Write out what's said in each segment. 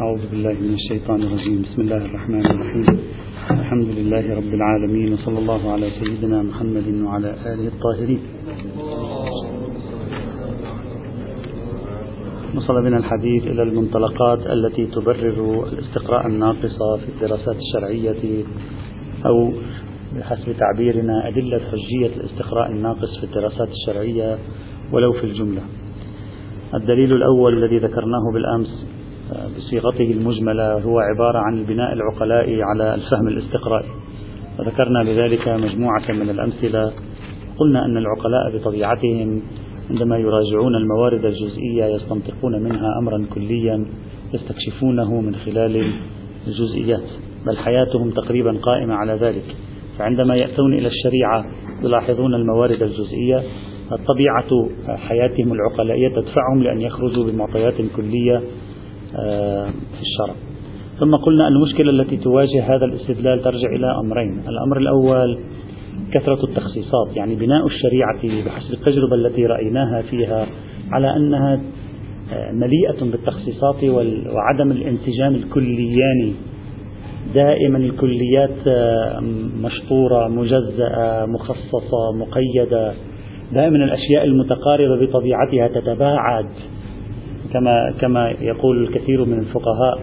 أعوذ بالله من الشيطان الرجيم. بسم الله الرحمن الرحيم. الحمد لله رب العالمين وصلى الله على سيدنا محمد وعلى آله الطاهرين. وصل بنا الحديث إلى المنطلقات التي تبرر الاستقراء الناقص في الدراسات الشرعية أو بحسب تعبيرنا أدلة حجية الاستقراء الناقص في الدراسات الشرعية ولو في الجملة. الدليل الأول الذي ذكرناه بالأمس بصيغته المجملة هو عبارة عن البناء العقلائي على الفهم الاستقرائي. وذكرنا بذلك مجموعة من الأمثلة. قلنا أن العقلاء بطبيعتهم عندما يراجعون الموارد الجزئية يستنطقون منها أمرا كليا يستكشفونه من خلال الجزئيات بل حياتهم تقريبا قائمة على ذلك. فعندما يأتون إلى الشريعة يلاحظون الموارد الجزئية طبيعة حياتهم العقلائية تدفعهم لأن يخرجوا بمعطيات كلية في الشرع. ثم قلنا المشكلة التي تواجه هذا الاستدلال ترجع إلى أمرين. الأمر الأول كثرة التخصيصات يعني بناء الشريعة بحسب التجربة التي رأيناها فيها على أنها آه، مليئة بالتخصيصات وعدم الانسجام الكلياني. دائما الكليات آه، مشطورة مجزأة مخصصة مقيدة. دائما الأشياء المتقاربة بطبيعتها تتباعد. كما كما يقول الكثير من الفقهاء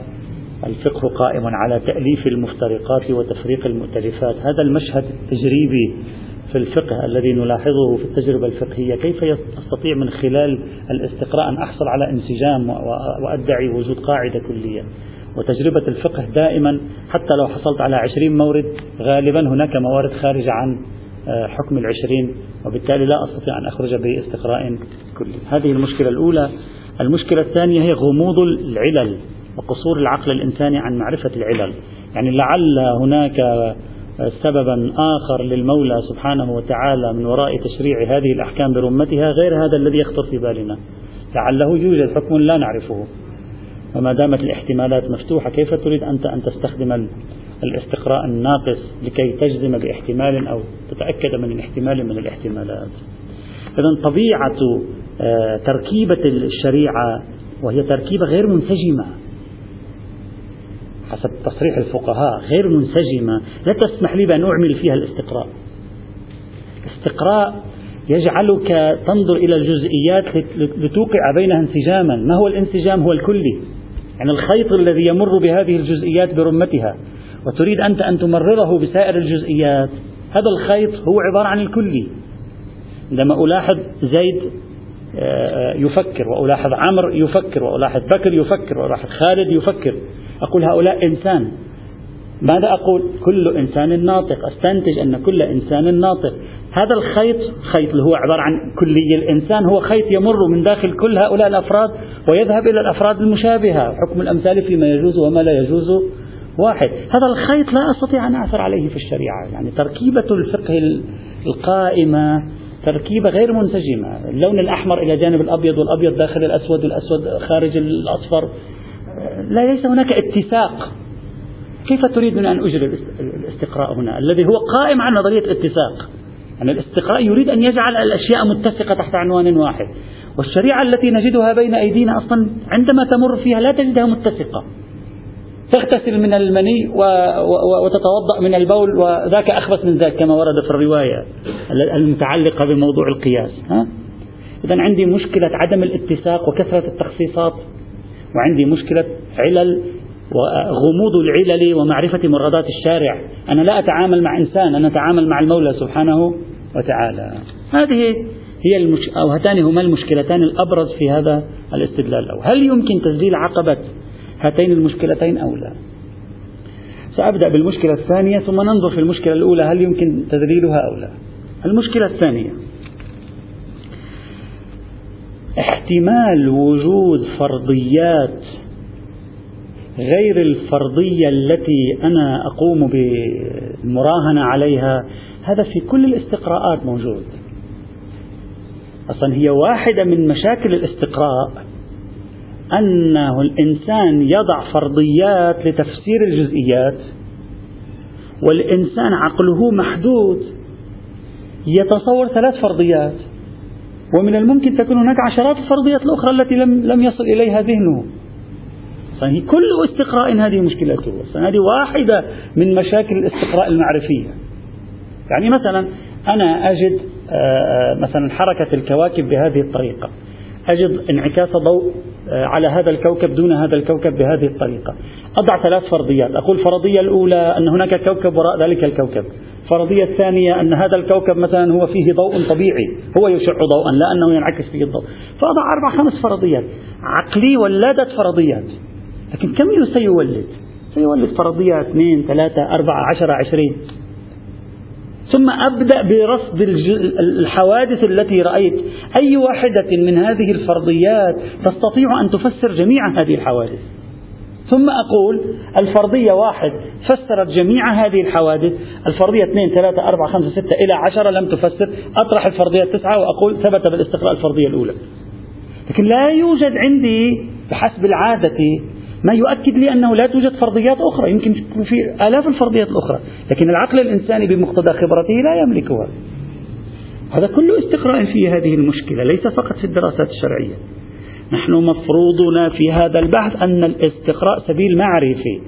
الفقه قائم على تأليف المفترقات وتفريق المؤتلفات. هذا المشهد التجريبي في الفقه الذي نلاحظه في التجربة الفقهية. كيف يستطيع من خلال الاستقراء أن أحصل على انسجام وأدعي وجود قاعدة كلية؟ وتجربة الفقه دائما حتى لو حصلت على عشرين مورد غالبا هناك موارد خارجة عن آه، حكم العشرين وبالتالي لا أستطيع أن أخرج بإستقراء كلي. هذه المشكلة الأولى. المشكلة الثانية هي غموض العلل وقصور العقل الإنساني عن معرفة العلل. يعني لعل هناك سببا آخر للمولى سبحانه وتعالى من وراء تشريع هذه الأحكام برمتها غير هذا الذي يخطر في بالنا. لعله يوجد حكم لا نعرفه. وما دامت الاحتمالات مفتوحة كيف تريد أنت أن تستخدم الاستقراء الناقص لكي تجزم باحتمال أو تتأكد من احتمال من الاحتمالات؟ إذا طبيعة تركيبة الشريعة وهي تركيبة غير منسجمة. حسب تصريح الفقهاء غير منسجمة. لا تسمح لي بأن أعمل فيها الاستقراء. الاستقراء يجعلك تنظر إلى الجزئيات لتوقع بينها انسجاما. ما هو الانسجام؟ هو الكلي يعني الخيط الذي يمر بهذه الجزئيات برمتها. وتريد أنت أن تمرره بسائر الجزئيات. هذا الخيط هو عبارة عن الكلي عندما ألاحظ زيد آه، يفكر وألاحظ عمرو يفكر وألاحظ بكر يفكر وألاحظ خالد يفكر. أقول هؤلاء إنسان. ماذا أقول؟ كل إنسان ناطق. أستنتج أن كل إنسان ناطق. هذا الخيط خيط اللي هو عبارة عن كلي الإنسان هو خيط يمر من داخل كل هؤلاء الأفراد ويذهب إلى الأفراد المشابهة. حكم الأمثال فيما يجوز وما لا يجوز واحد. هذا الخيط لا أستطيع أن أعثر عليه في الشريعة. يعني تركيبة الفقه القائمة تركيبة غير منسجمة. اللون الأحمر إلى جانب الأبيض والأبيض داخل الأسود والأسود خارج الأصفر. لا ليس هناك اتساق كيف تريد من أن أجري الاستقراء هنا؟ الذي هو قائم على نظرية الاتساق يعني الاستقراء يريد أن يجعل الأشياء متسقة تحت عنوان واحد. والشريعة التي نجدها بين أيدينا أصلا عندما تمر فيها لا تجدها متسقة تغتسل من المني. وتتوضأ من البول وذاك أخبث من ذاك كما ورد في الرواية المتعلقة بموضوع القياس ها؟ إذا عندي مشكلة عدم الاتساق وكثرة التخصيصات وعندي مشكلة علل وغموض العلل ومعرفة مرادات الشارع أنا لا أتعامل مع إنسان أنا أتعامل مع المولى سبحانه وتعالى هذه هي المش... أو هاتان هما المشكلتان الأبرز في هذا الاستدلال الأول هل يمكن تسجيل عقبة هاتين المشكلتين أو لا سأبدأ بالمشكلة الثانية ثم ننظر في المشكلة الأولى هل يمكن تذليلها أو لا؟ المشكلة الثانية. احتمال وجود فرضيات غير الفرضية التي أنا أقوم بالمراهنة عليها هذا في كل الاستقراءات موجود. أصلا هي واحدة من مشاكل الاستقراء. أنه الإنسان يضع فرضيات لتفسير الجزئيات والإنسان عقله محدود يتصور ثلاث فرضيات ومن الممكن تكون هناك عشرات الفرضيات الأخرى التي لم لم يصل إليها ذهنه. هي كل استقراء هذه مشكلته هذه واحدة من مشاكل الاستقراء المعرفية. يعني مثلا أنا أجد آه، آه، مثلا حركة الكواكب بهذه الطريقة. أجد انعكاس ضوء آه، على هذا الكوكب دون هذا الكوكب بهذه الطريقة. أضع ثلاث فرضيات. أقول الفرضية الأولى أن هناك كوكب وراء ذلك الكوكب. الفرضية الثانية أن هذا الكوكب مثلا هو فيه ضوء طبيعي هو يشع ضوءا لا أنه ينعكس فيه الضوء. فأضع أربع خمس فرضيات. عقلي ولدت فرضيات. لكن كم سيولد سيولد فرضية اثنين ثلاثة أربعة عشرة عشرين؟ ثم أبدأ برصد الحوادث التي رأيت. أي واحدة من هذه الفرضيات تستطيع أن تفسر جميع هذه الحوادث؟ ثم أقول الفرضية واحد فسرت جميع هذه الحوادث. الفرضية اثنين ثلاثة أربعة خمسة ستة إلى عشرة لم تفسر. أطرح الفرضية التسعة وأقول ثبت بالاستقراء الفرضية الأولى. لكن لا يوجد عندي بحسب العادة ما يؤكد لي أنه لا توجد فرضيات أخرى. يمكن في آلاف الفرضيات الأخرى. لكن العقل الإنساني بمقتضى خبرته لا يملكها. هذا كله استقراء في هذه المشكلة ليس فقط في الدراسات الشرعية. نحن مفروضنا في هذا البحث أن الاستقراء سبيل معرفي.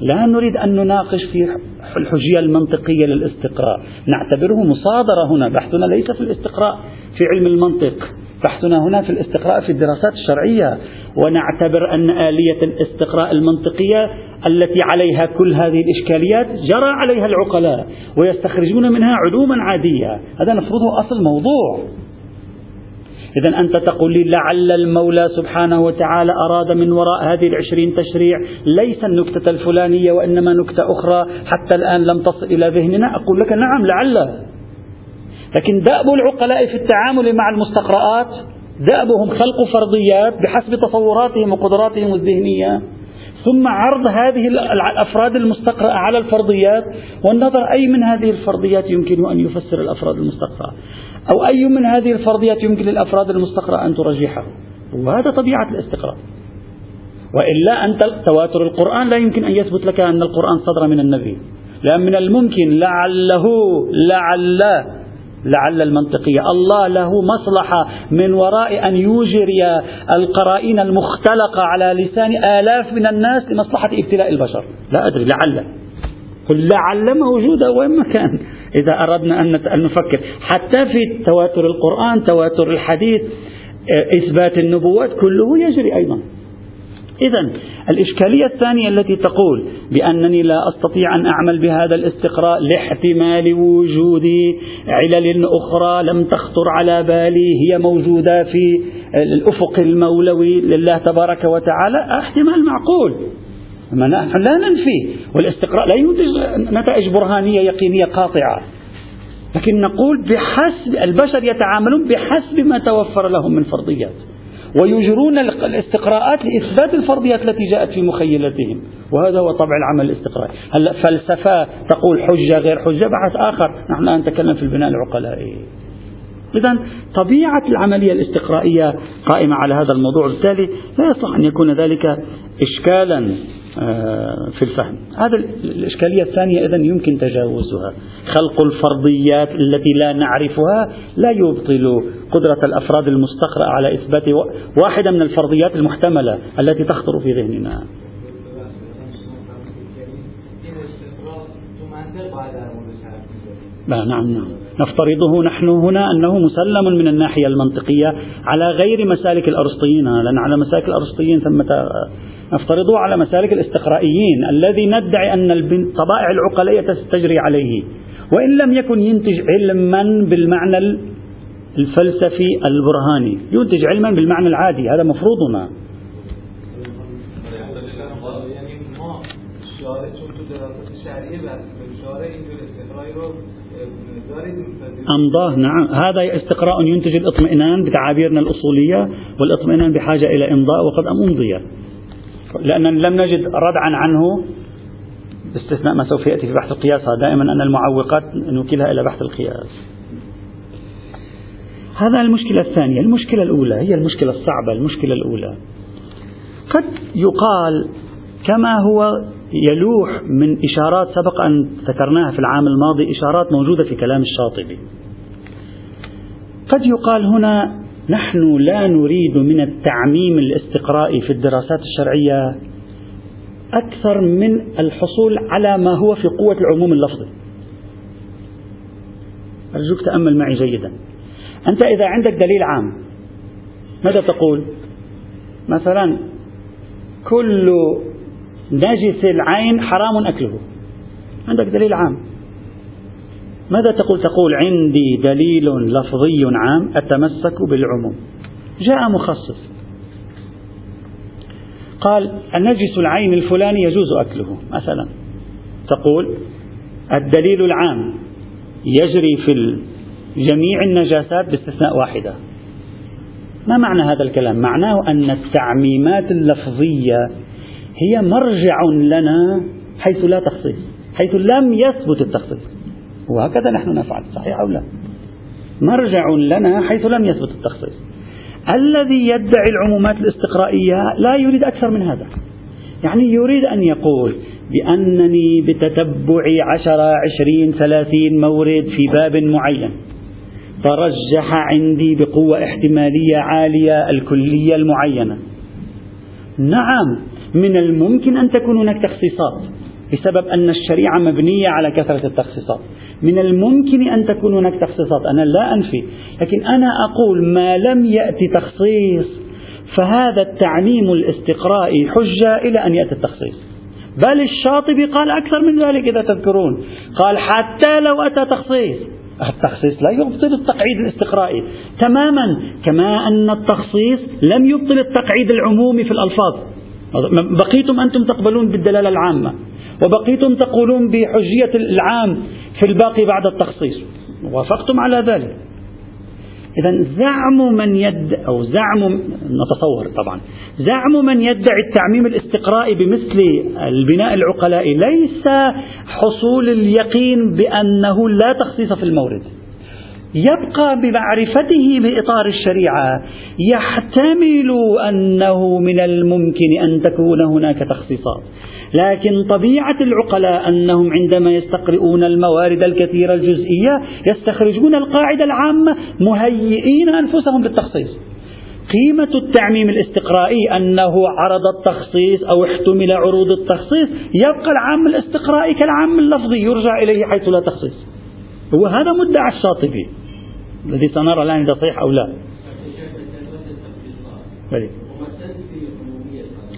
لا نريد أن نناقش في الحجية المنطقية للاستقراء. نعتبره مصادرة هنا. بحثنا ليس في الاستقراء في علم المنطق. بحثنا هنا في الاستقراء في الدراسات الشرعية ونعتبر أن آلية الاستقراء المنطقية التي عليها كل هذه الإشكاليات جرى عليها العقلاء ويستخرجون منها علوما عادية. هذا نفرضه أصل موضوع. إذا أنت تقول لي لعل المولى سبحانه وتعالى أراد من وراء هذه العشرين تشريع ليس النكتة الفلانية وإنما نكتة أخرى حتى الآن لم تصل إلى ذهننا؟ أقول لك نعم لعل. لكن دأب العقلاء في التعامل مع المستقرآت دأبهم خلق فرضيات بحسب تصوراتهم وقدراتهم الذهنية. ثم عرض هذه الأفراد المستقرأة على الفرضيات والنظر أي من هذه الفرضيات يمكن أن يفسر الأفراد المستقرأة؟ أو أي من هذه الفرضيات يمكن للأفراد المستقرأة أن ترجحه؟ وهذا طبيعة الاستقراء. وإلا أنت تواتر القرآن لا يمكن أن يثبت لك أن القرآن صدر من النبي. لأن من الممكن لعله لعل لعل المنطقية. الله له مصلحة من وراء أن يجري القرائن المختلقة على لسان آلاف من الناس لمصلحة ابتلاء البشر. لا أدري لعل. قل لعل موجودة وين ما كان. إذا أردنا أن نفكر. حتى في تواتر القرآن تواتر الحديث إثبات النبوات كله يجري أيضا. إذا الإشكالية الثانية التي تقول بأنني لا أستطيع أن أعمل بهذا الاستقراء لاحتمال وجود علل أخرى لم تخطر على بالي هي موجودة في الأفق المولوي لله تبارك وتعالى احتمال معقول. نحن لا ننفي والاستقراء لا ينتج نتائج برهانية يقينية قاطعة. لكن نقول بحسب البشر يتعاملون بحسب ما توفر لهم من فرضيات. ويجرون الاستقراءات لإثبات الفرضيات التي جاءت في مخيلتهم. وهذا هو طبع العمل الاستقرائي. هلا فلسفة تقول حجة غير حجة؟ بحث آخر. نحن الآن نتكلم في البناء العقلائي. إذا طبيعة العملية الاستقرائية قائمة على هذا الموضوع. بالتالي لا يصلح أن يكون ذلك إشكالا في الفهم. هذا الإشكالية الثانية إذا يمكن تجاوزها. خلق الفرضيات التي لا نعرفها لا يبطل قدرة الأفراد المستقرأة على إثبات واحدة من الفرضيات المحتملة التي تخطر في ذهننا. نعم نعم. نفترضه نحن هنا أنه مسلم من الناحية المنطقية على غير مسالك الأرسطيين. لأن على مسالك الأرسطيين ثمة نفترضه على مسالك الاستقرائيين الذي ندعي أن الطبائع العقلية تجري عليه. وإن لم يكن ينتج علما بالمعنى الفلسفي البرهاني. ينتج علما بالمعنى العادي. هذا مفروضنا. أمضاه. نعم. هذا استقراء ينتج الاطمئنان بتعابيرنا الأصولية والإطمئنان بحاجة إلى إمضاء وقد أمضي. لأن لم نجد ردعا عنه. باستثناء ما سوف يأتي في بحث القياس دائما أن المعوقات نوكلها إلى بحث القياس. هذا المشكلة الثانية. المشكلة الأولى هي المشكلة الصعبة المشكلة الأولى. قد يقال كما هو يلوح من إشارات سبق أن ذكرناها في العام الماضي إشارات موجودة في كلام الشاطبي. قد يقال هنا نحن لا نريد من التعميم الاستقرائي في الدراسات الشرعية أكثر من الحصول على ما هو في قوة العموم اللفظي. أرجوك تأمل معي جيدا. أنت إذا عندك دليل عام ماذا تقول؟ مثلا كل نجس العين حرام أكله. عندك دليل عام. ماذا تقول؟ تقول عندي دليل لفظي عام أتمسك بالعموم. جاء مخصص. قال النجس العين الفلاني يجوز أكله. مثلا تقول الدليل العام يجري في جميع النجاسات باستثناء واحدة. ما معنى هذا الكلام؟ معناه أن التعميمات اللفظية هي مرجع لنا حيث لا تخصيص حيث لم يثبت التخصيص. وهكذا نحن نفعل صحيح أو لا؟ مرجع لنا حيث لم يثبت التخصيص. الذي يدعي العمومات الاستقرائية لا يريد أكثر من هذا. يعني يريد أن يقول بأنني بتتبع عشرة عشرين ثلاثين مورد في باب معين. ترجح عندي بقوة احتمالية عالية الكلية المعينة. نعم من الممكن أن تكون هناك تخصيصات. بسبب أن الشريعة مبنية على كثرة التخصيصات. من الممكن أن تكون هناك تخصيصات. أنا لا أنفي. لكن أنا أقول ما لم يأتي تخصيص فهذا التعميم الاستقرائي حجة إلى أن يأتي التخصيص. بل الشاطبي قال أكثر من ذلك إذا تذكرون. قال حتى لو أتى تخصيص. التخصيص لا يبطل التقعيد الاستقرائي. تماما. كما أن التخصيص لم يبطل التقعيد العمومي في الألفاظ. بقيتم أنتم تقبلون بالدلالة العامة. وبقيتم تقولون بحجية العام في الباقي بعد التخصيص. وافقتم على ذلك. إذا زعم من يد أو زعم نتصور طبعا. زعم من يدعي التعميم الاستقرائي بمثل البناء العقلائي ليس حصول اليقين بأنه لا تخصيص في المورد. يبقى بمعرفته بإطار الشريعة يحتمل أنه من الممكن أن تكون هناك تخصيصات. لكن طبيعة العقلاء أنهم عندما يستقرئون الموارد الكثيرة الجزئية يستخرجون القاعدة العامة مهيئين أنفسهم للتخصيص. قيمة التعميم الاستقرائي أنه عرض التخصيص أو احتمل عروض التخصيص يبقى العام الاستقرائي كالعام اللفظي يرجع إليه حيث لا تخصيص. هو هذا مدعى الشاطبي الذي سنرى الآن إذا صحيح أو لا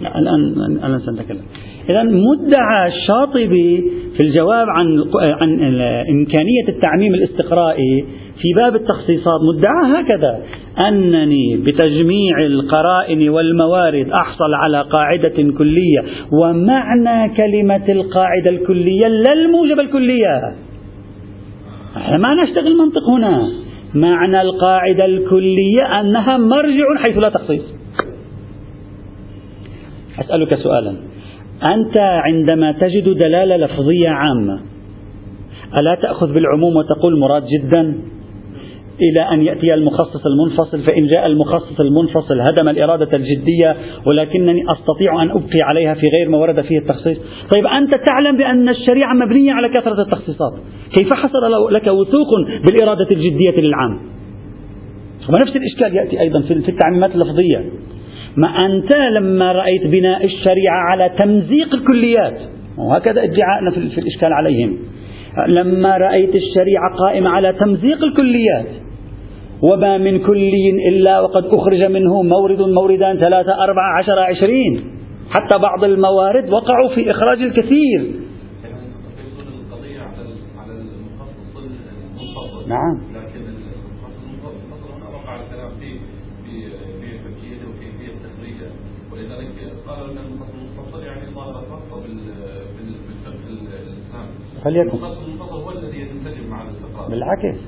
الآن الآن سنتكلم. إذا مدعى الشاطبي في الجواب عن عن إمكانية التعميم الاستقرائي في باب التخصيصات مدعى هكذا أنني بتجميع القرائن والموارد أحصل على قاعدة كلية ومعنى كلمة القاعدة الكلية لا الموجب الكلية. إحنا ما نشتغل منطق هنا. معنى القاعدة الكلية أنها مرجع حيث لا تخصيص. أسألك سؤالا أنت عندما تجد دلالة لفظية عامة ألا تأخذ بالعموم وتقول مراد جدا؟ إلى أن يأتي المخصص المنفصل فإن جاء المخصص المنفصل هدم الإرادة الجدية ولكنني أستطيع أن أبقي عليها في غير ما ورد فيه التخصيص. طيب أنت تعلم بأن الشريعة مبنية على كثرة التخصيصات. كيف حصل لك وثوق بالإرادة الجدية للعام؟ ونفس الإشكال يأتي أيضا في التعميمات اللفظية. ما أنت لما رأيت بناء الشريعة على تمزيق الكليات وهكذا ادعاءنا في الإشكال عليهم. لما رأيت الشريعة قائمة على تمزيق الكليات وما من كلي إلا وقد أخرج منه مورد موردان ثلاثة أربعة عشر عشرين. حتى بعض الموارد وقعوا في إخراج الكثير. نعم. فليكن. بالعكس.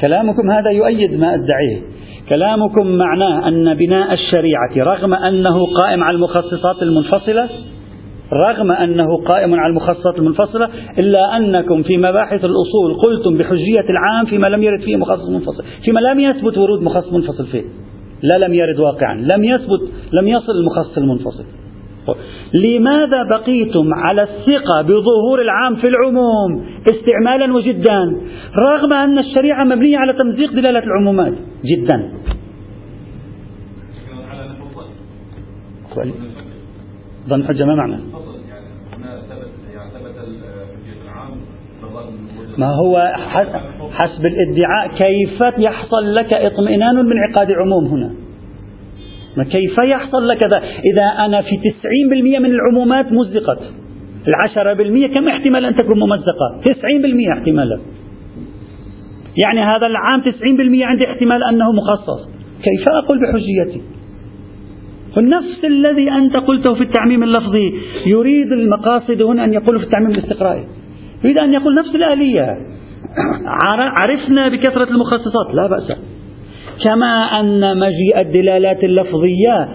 كلامكم هذا يؤيد ما أدعيه. كلامكم معناه أن بناء الشريعة رغم أنه قائم على المخصصات المنفصلة رغم أنه قائم على المخصصات المنفصلة إلا أنكم في مباحث الأصول قلتم بحجية العام فيما لم يرد فيه مخصص منفصل فيما لم يثبت ورود مخصص منفصل فيه. لا لم يرد واقعا لم يثبت لم يصل المخصص المنفصل. لماذا بقيتم على الثقة بظهور العام في العموم؟ استعمالا وجدا. رغم أن الشريعة مبنية على تمزيق دلالة العمومات. جدا. ظن حجة ما معنى؟ ما هو حسب الادعاء كيف يحصل لك اطمئنان من عقاد عموم هنا؟ ما كيف يحصل لك ذا؟ إذا أنا في تسعين بالمئة من العمومات مزقت. العشرة بالمئة كم احتمال أن تكون ممزقة؟ تسعين بالمئة احتمالا. يعني هذا العام تسعين بالمئة عندي احتمال أنه مخصص. كيف أقول بحجيتي؟ فالنفس الذي أنت قلته في التعميم اللفظي يريد المقاصد هنا أن يقول في التعميم الاستقرائي. يريد أن يقول نفس الآلية. عرفنا بكثرة المخصصات. لا بأس. كما أن مجيء الدلالات اللفظية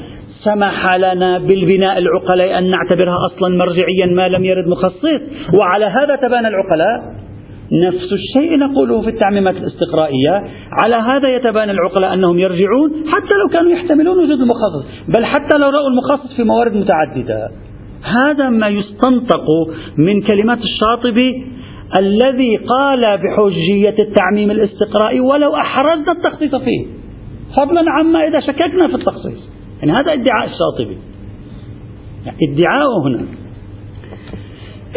سمح لنا بالبناء العقلاء أن نعتبرها أصلا مرجعيا ما لم يرد مخصص. وعلى هذا تبان العقلاء. نفس الشيء نقوله في التعميمات الاستقرائية. على هذا يتبان العقلاء أنهم يرجعون حتى لو كانوا يحتملون وجود المخصص. بل حتى لو رأوا المخصص في موارد متعددة. هذا ما يستنطق من كلمات الشاطبي الذي قال بحجية التعميم الاستقرائي ولو أحرزنا التخصيص فيه. فضلا عما إذا شككنا في التخصيص. يعني هذا ادعاء الشاطبي. يعني ادعاؤه هنا.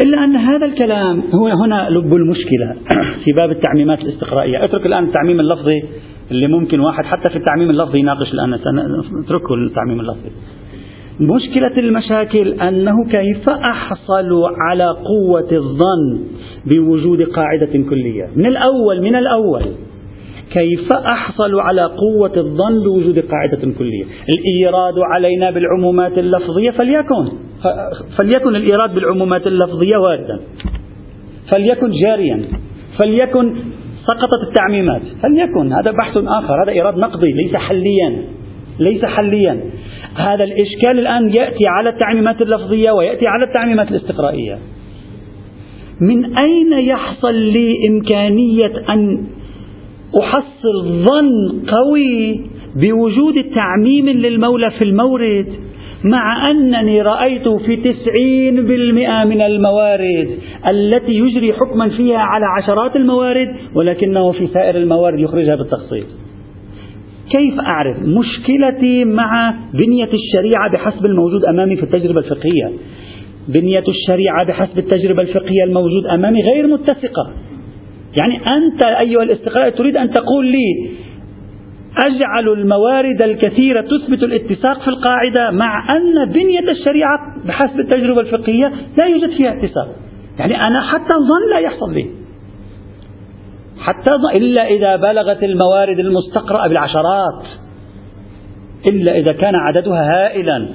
إلا أن هذا الكلام هو هنا لب المشكلة في باب التعميمات الاستقرائية. اترك الآن التعميم اللفظي اللي ممكن واحد حتى في التعميم اللفظي يناقش الآن. اتركه التعميم اللفظي. مشكلة المشاكل أنه كيف أحصل على قوة الظن بوجود قاعدة كلية؟ من الأول من الأول. كيف أحصل على قوة الظن بوجود قاعدة كلية؟ الإيراد علينا بالعمومات اللفظية فليكن. فليكن الإيراد بالعمومات اللفظية واردا. فليكن جاريا. فليكن سقطت التعميمات. فليكن. هذا بحث آخر. هذا إيراد نقضي ليس حليا. ليس حليا. هذا الإشكال الآن يأتي على التعميمات اللفظية ويأتي على التعميمات الاستقرائية. من أين يحصل لي إمكانية أن أحصل ظن قوي بوجود تعميم للمولى في المورد مع أنني رأيت في تسعين بالمئة من الموارد التي يجري حكما فيها على عشرات الموارد ولكنه في سائر الموارد يخرجها بالتخصيص كيف أعرف مشكلتي مع بنية الشريعة بحسب الموجود أمامي في التجربة الفقهية؟ بنية الشريعة بحسب التجربة الفقهية الموجود أمامي غير متسقة يعني أنت أيها الاستقراء تريد أن تقول لي أجعل الموارد الكثيرة تثبت الاتساق في القاعدة مع أن بنية الشريعة بحسب التجربة الفقهية لا يوجد فيها اتساق. يعني أنا حتى الظن لا يحصل لي. حتى إلا إذا بلغت الموارد المستقرأة بالعشرات. إلا إذا كان عددها هائلا.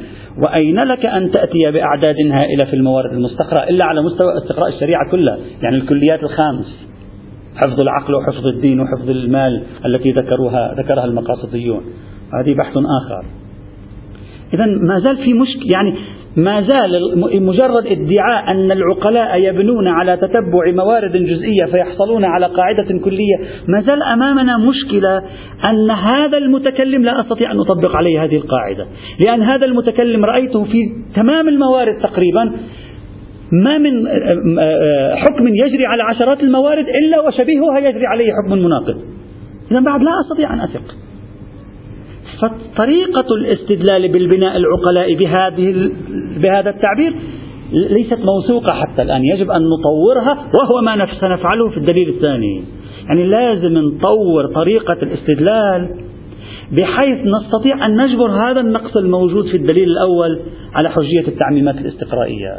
وأين لك أن تأتي بأعداد هائلة في الموارد المستقرأة؟ إلا على مستوى استقراء الشريعة كلها. يعني الكليات الخامس. حفظ العقل وحفظ الدين وحفظ المال التي ذكروها ذكرها المقاصديون. هذه بحث آخر. إذا ما زال في مشكلة يعني ما زال مجرد ادعاء أن العقلاء يبنون على تتبع موارد جزئية فيحصلون على قاعدة كلية ما زال أمامنا مشكلة أن هذا المتكلم لا أستطيع أن أطبق عليه هذه القاعدة. لأن هذا المتكلم رأيته في تمام الموارد تقريبا ما من حكم يجري على عشرات الموارد إلا وشبيهها يجري عليه حكم مناقض. إذا بعد لا أستطيع أن أثق. فطريقة الاستدلال بالبناء العقلاء بهذه بهذا التعبير ليست موثوقة حتى الآن. يجب أن نطورها وهو ما سنفعله في الدليل الثاني. يعني لازم نطور طريقة الاستدلال بحيث نستطيع أن نجبر هذا النقص الموجود في الدليل الأول على حجية التعميمات الاستقرائية.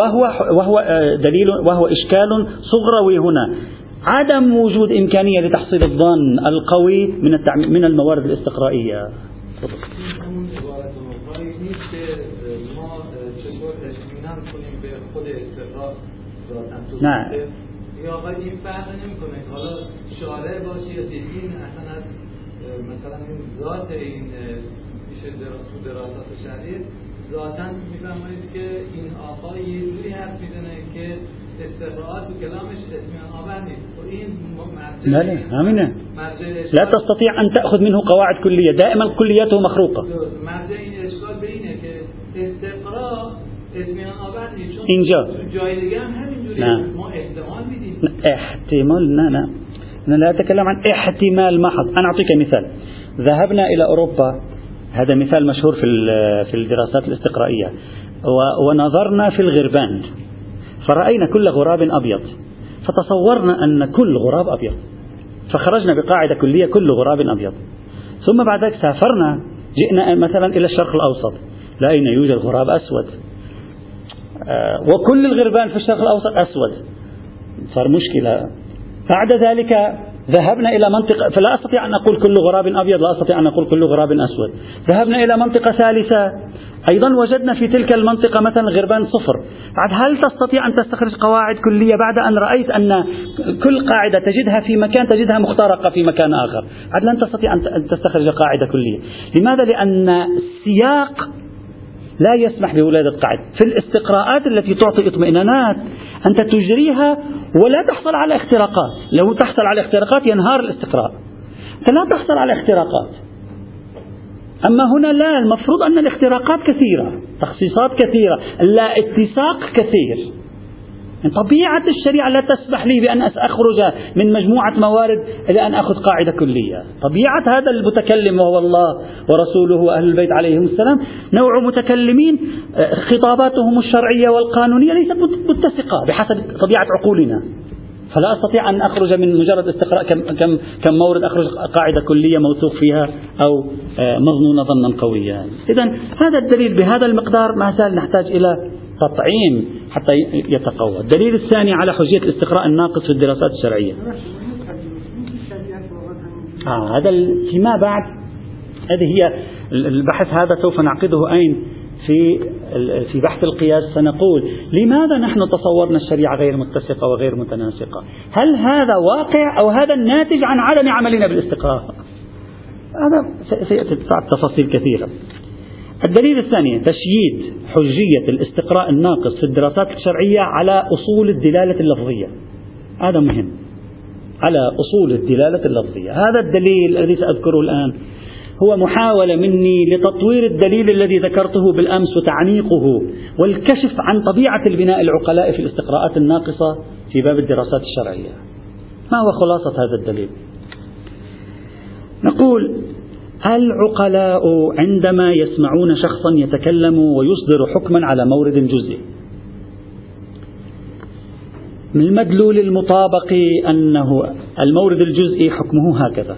وهو, وهو آه، دليل وهو إشكال صغروي هنا. عدم وجود إمكانية لتحصيل الظن القوي من من الموارد الاستقرائية. نه یا آقا این فرق نمیکنه حالا شارع باشه یا دیدین أصلا از مثلا این ذات این میشه تو دراسات شرعی ذاتا میفهمید که این آقا یه جوری حرف میزنه که کلامش اطمینان آور نیست بله همینه لا تستطيع أن تأخذ منه قواعد كلية دائما كلياته مخروقة. اینجا احتمال میدیم احتمال نه نه أنا لا أتكلم عن احتمال محض أنا أعطيك مثال. ذهبنا إلى أوروبا. هذا مثال مشهور في في الدراسات الاستقرائية. ونظرنا في الغربان. فرأينا كل غراب أبيض. فتصورنا أن كل غراب أبيض. فخرجنا بقاعدة كلية كل غراب أبيض. ثم بعد ذلك سافرنا جئنا مثلا إلى الشرق الأوسط. لأين يوجد غراب أسود. آه، وكل الغربان في الشرق الأوسط أسود. صار مشكلة. بعد ذلك ذهبنا إلى منطقة فلا أستطيع أن أقول كل غراب أبيض لا أستطيع أن أقول كل غراب أسود. ذهبنا إلى منطقة ثالثة. أيضا وجدنا في تلك المنطقة مثلا غربان صفر. بعد هل تستطيع أن تستخرج قواعد كلية بعد أن رأيت أن كل قاعدة تجدها في مكان تجدها مخترقة في مكان آخر؟ بعد لن تستطيع أن تستخرج قاعدة كلية. لماذا؟ لأن السياق لا يسمح بولادة قاعدة. في الاستقراءات التي تعطي اطمئنانات أنت تجريها ولا تحصل على اختراقات. لو تحصل على اختراقات ينهار الاستقراء أنت لا تحصل على اختراقات. أما هنا لا المفروض أن الاختراقات كثيرة تخصيصات كثيرة لا اتساق كثير. طبيعة الشريعة لا تسمح لي بأن أخرج من مجموعة موارد إلى أن أخذ قاعدة كلية. طبيعة هذا المتكلم وهو الله ورسوله وأهل البيت عليهم السلام. نوع متكلمين آه، خطاباتهم الشرعية والقانونية ليست متسقة بحسب طبيعة عقولنا. فلا أستطيع أن أخرج من مجرد استقراء كم كم كم مورد أخرج قاعدة كلية موثوق فيها أو آه، مظنونة ظنا قويا. اذا هذا الدليل بهذا المقدار ما زال نحتاج إلى تطعيم حتى يتقوى. الدليل الثاني على حجية الاستقراء الناقص في الدراسات الشرعية. آه هذا فيما بعد هذه هي البحث هذا سوف نعقده أين في في بحث القياس سنقول لماذا نحن تصورنا الشريعة غير متسقة وغير متناسقة؟ هل هذا واقع أو هذا الناتج عن عدم عملنا بالاستقراء هذا سيأتي تفاصيل كثيرة. الدليل الثاني تشييد حجية الاستقراء الناقص في الدراسات الشرعية على أصول الدلالة اللفظية. هذا مهم. على أصول الدلالة اللفظية. هذا الدليل الذي سأذكره الآن. هو محاولة مني لتطوير الدليل الذي ذكرته بالأمس وتعميقه والكشف عن طبيعة البناء العقلاء في الاستقراءات الناقصة في باب الدراسات الشرعية. ما هو خلاصة هذا الدليل؟ نقول العقلاء عندما يسمعون شخصا يتكلم ويصدر حكما على مورد جزئي؟ من المدلول المطابق أنه المورد الجزئي حكمه هكذا.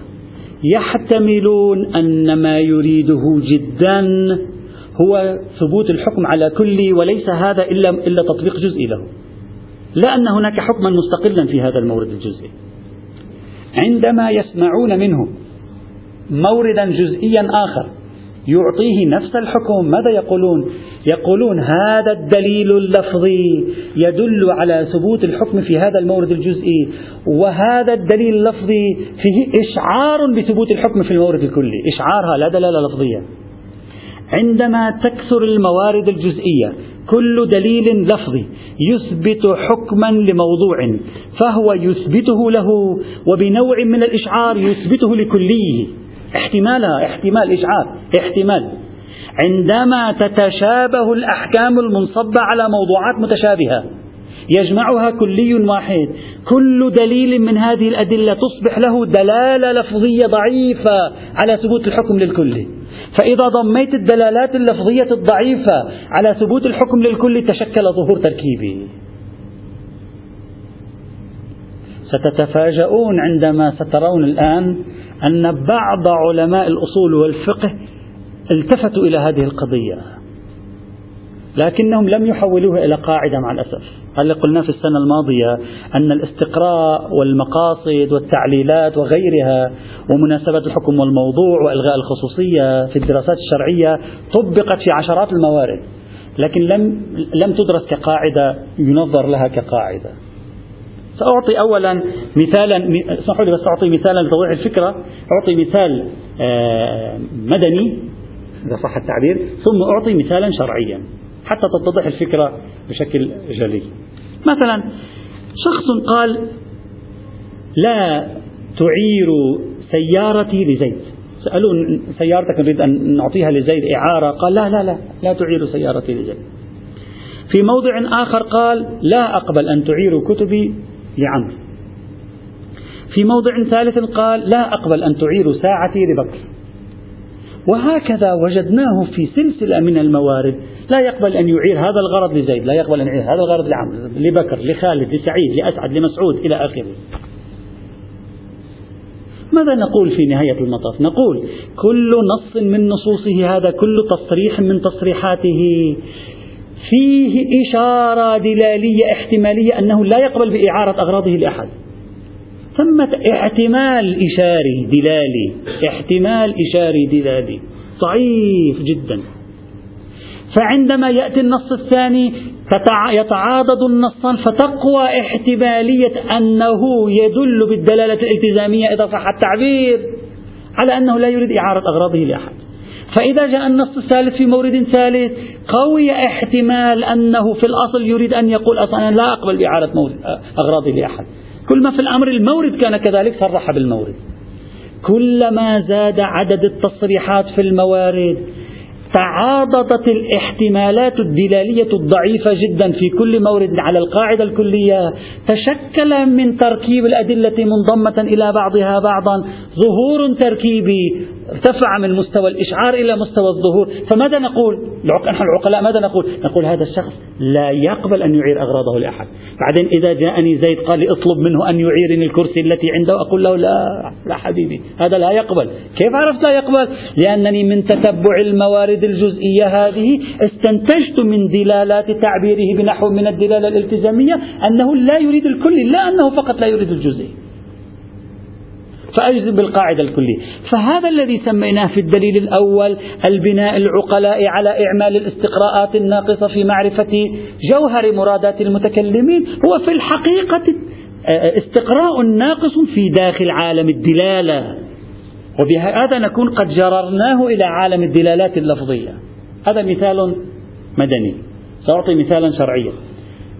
يحتملون أن ما يريده جدا هو ثبوت الحكم على كل وليس هذا إلا إلا تطبيق جزئي له. لا أن هناك حكما مستقلا في هذا المورد الجزئي. عندما يسمعون منه موردا جزئيا آخر يعطيه نفس الحكم ماذا يقولون يقولون هذا الدليل اللفظي يدل على ثبوت الحكم في هذا المورد الجزئي وهذا الدليل اللفظي فيه إشعار بثبوت الحكم في المورد الكلي إشعارها لا دلالة لفظية. عندما تكثر الموارد الجزئية كل دليل لفظي يثبت حكما لموضوع فهو يثبته له وبنوع من الإشعار يثبته لكليه. احتمالها احتمال إشعار احتمال. عندما تتشابه الأحكام المنصبة على موضوعات متشابهة يجمعها كلي واحد. كل دليل من هذه الأدلة تصبح له دلالة لفظية ضعيفة على ثبوت الحكم للكل. فإذا ضميت الدلالات اللفظية الضعيفة على ثبوت الحكم للكل تشكل ظهور تركيبي. ستتفاجؤون عندما سترون الآن أن بعض علماء الأصول والفقه التفتوا إلى هذه القضية لكنهم لم يحولوها إلى قاعدة مع الأسف. هل قلنا في السنة الماضية أن الاستقراء والمقاصد والتعليلات وغيرها ومناسبة الحكم والموضوع وإلغاء الخصوصية في الدراسات الشرعية طبقت في عشرات الموارد لكن لم لم تدرس كقاعدة ينظر لها كقاعدة. سأعطي أولا مثالا اسمحوا لي بس أعطي مثالا لتوضيح الفكرة. أعطي مثال آه، مدني. إذا صح التعبير ثم أعطي مثالا شرعيا حتى تتضح الفكرة بشكل جلي. مثلا شخص قال لا تعير سيارتي لزيد. سألوا سيارتك نريد أن نعطيها لزيد إعارة قال لا لا لا لا تعير سيارتي لزيد. في موضع آخر قال لا أقبل أن تعير كتبي لعمرو. في موضع ثالث قال لا أقبل أن تعير ساعتي لبكر. وهكذا وجدناه في سلسلة من الموارد. لا يقبل أن يعير هذا الغرض لزيد لا يقبل أن يعير هذا الغرض لعمرو لبكر لخالد لسعيد لأسعد لمسعود إلى آخره. ماذا نقول في نهاية المطاف؟ نقول كل نص من نصوصه هذا كل تصريح من تصريحاته فيه إشارة دلالية احتمالية أنه لا يقبل بإعارة أغراضه لأحد. ثمة احتمال إشاري دلالي احتمال إشاري دلالي ضعيف جدا. فعندما يأتي النص الثاني يتعاضد النصان فتقوى احتمالية أنه يدل بالدلالة الالتزامية إذا صح التعبير على أنه لا يريد إعارة أغراضه لأحد. فإذا جاء النص الثالث في مورد ثالث قوي احتمال أنه في الأصل يريد أن يقول أصلا أنا لا أقبل بإعارة أغراضي لأحد. كل ما في الأمر المورد كان كذلك صرح بالمورد. كلما زاد عدد التصريحات في الموارد تعاضدت الاحتمالات الدلالية الضعيفة جدا في كل مورد على القاعدة الكلية. تشكل من تركيب الأدلة منضمة إلى بعضها بعضا. ظهور تركيبي ارتفع من مستوى الإشعار إلى مستوى الظهور فماذا نقول؟ نحن العقلاء ماذا نقول؟ نقول هذا الشخص لا يقبل أن يعير أغراضه لأحد. بعدين إذا جاءني زيد قال لي اطلب منه أن يعيرني الكرسي التي عنده أقول له لا لا حبيبي هذا لا يقبل. كيف عرفت لا يقبل؟ لأنني من تتبع الموارد الجزئية هذه استنتجت من دلالات تعبيره بنحو من الدلالة الالتزامية أنه لا يريد الكل لا أنه فقط لا يريد الجزئي. فأجزم بالقاعدة الكلية. فهذا الذي سميناه في الدليل الأول البناء العقلاء على إعمال الاستقراءات الناقصة في معرفة جوهر مرادات المتكلمين هو في الحقيقة استقراء ناقص في داخل عالم الدلالة. وبهذا نكون قد جررناه إلى عالم الدلالات اللفظية. هذا مثال مدني. سأعطي مثالا شرعيا.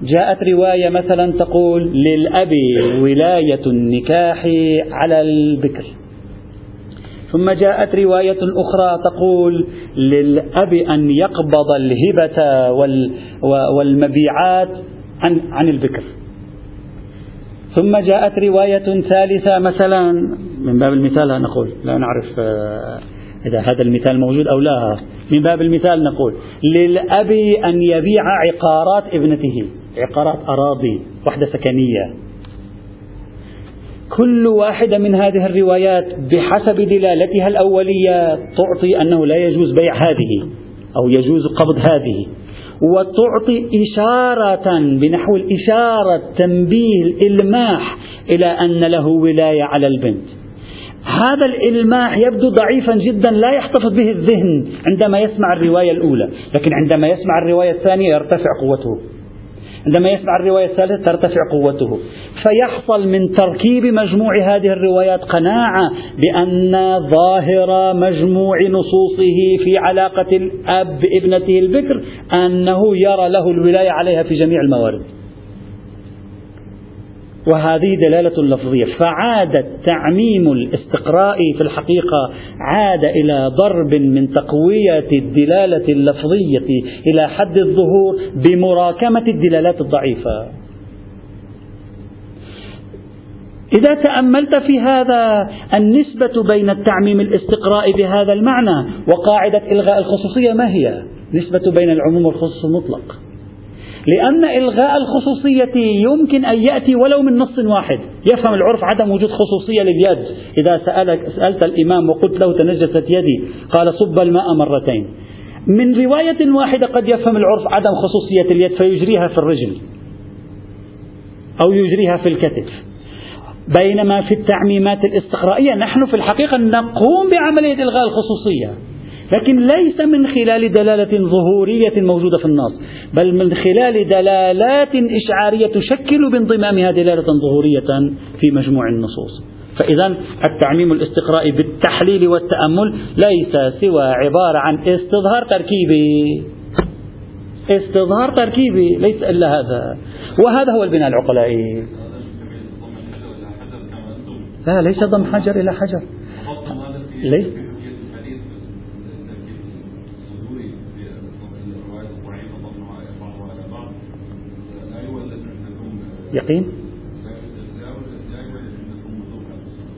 جاءت رواية مثلا تقول للأب ولاية النكاح على البكر. ثم جاءت رواية أخرى تقول للأب أن يقبض الهبة والمبيعات عن, عن البكر. ثم جاءت رواية ثالثة مثلا من باب المثال نقول لا نعرف آه، إذا هذا المثال موجود أو لا. من باب المثال نقول للأب أن يبيع عقارات ابنته. عقارات أراضي وحدة سكنية. كل واحدة من هذه الروايات بحسب دلالتها الأولية تعطي أنه لا يجوز بيع هذه أو يجوز قبض هذه وتعطي إشارة بنحو الإشارة تنبيه الإلماح إلى أن له ولاية على البنت. هذا الإلماح يبدو ضعيفا جدا لا يحتفظ به الذهن عندما يسمع الرواية الأولى لكن عندما يسمع الرواية الثانية يرتفع قوته. عندما يسمع الرواية الثالثة ترتفع قوته. فيحصل من تركيب مجموع هذه الروايات قناعة بأن ظاهر مجموع نصوصه في علاقة الأب بابنته البكر أنه يرى له الولاية عليها في جميع الموارد. وهذه دلالة لفظية. فعاد التعميم الاستقرائي في الحقيقة عاد إلى ضرب من تقوية الدلالة اللفظية إلى حد الظهور بمراكمة الدلالات الضعيفة. إذا تأملت في هذا النسبة بين التعميم الاستقرائي بهذا المعنى وقاعدة إلغاء الخصوصية ما هي؟ نسبة بين العموم والخصوص المطلق. لأن إلغاء الخصوصية يمكن أن يأتي ولو من نص واحد. يفهم العرف عدم وجود خصوصية لليد إذا سألك سألت الإمام وقلت له تنجست يدي قال صب الماء مرتين. من رواية واحدة قد يفهم العرف عدم خصوصية اليد فيجريها في الرجل. أو يجريها في الكتف. بينما في التعميمات الاستقرائية نحن في الحقيقة نقوم بعملية إلغاء الخصوصية. لكن ليس من خلال دلالة ظهورية موجودة في النص بل من خلال دلالات إشعارية تشكل بانضمامها دلالة ظهورية في مجموع النصوص. فإذا التعميم الاستقرائي بالتحليل والتأمل ليس سوى عبارة عن استظهار تركيبي. استظهار تركيبي ليس إلا هذا. وهذا هو البناء العقلائي. لا ليس ضم حجر إلى حجر. ليس. يقين؟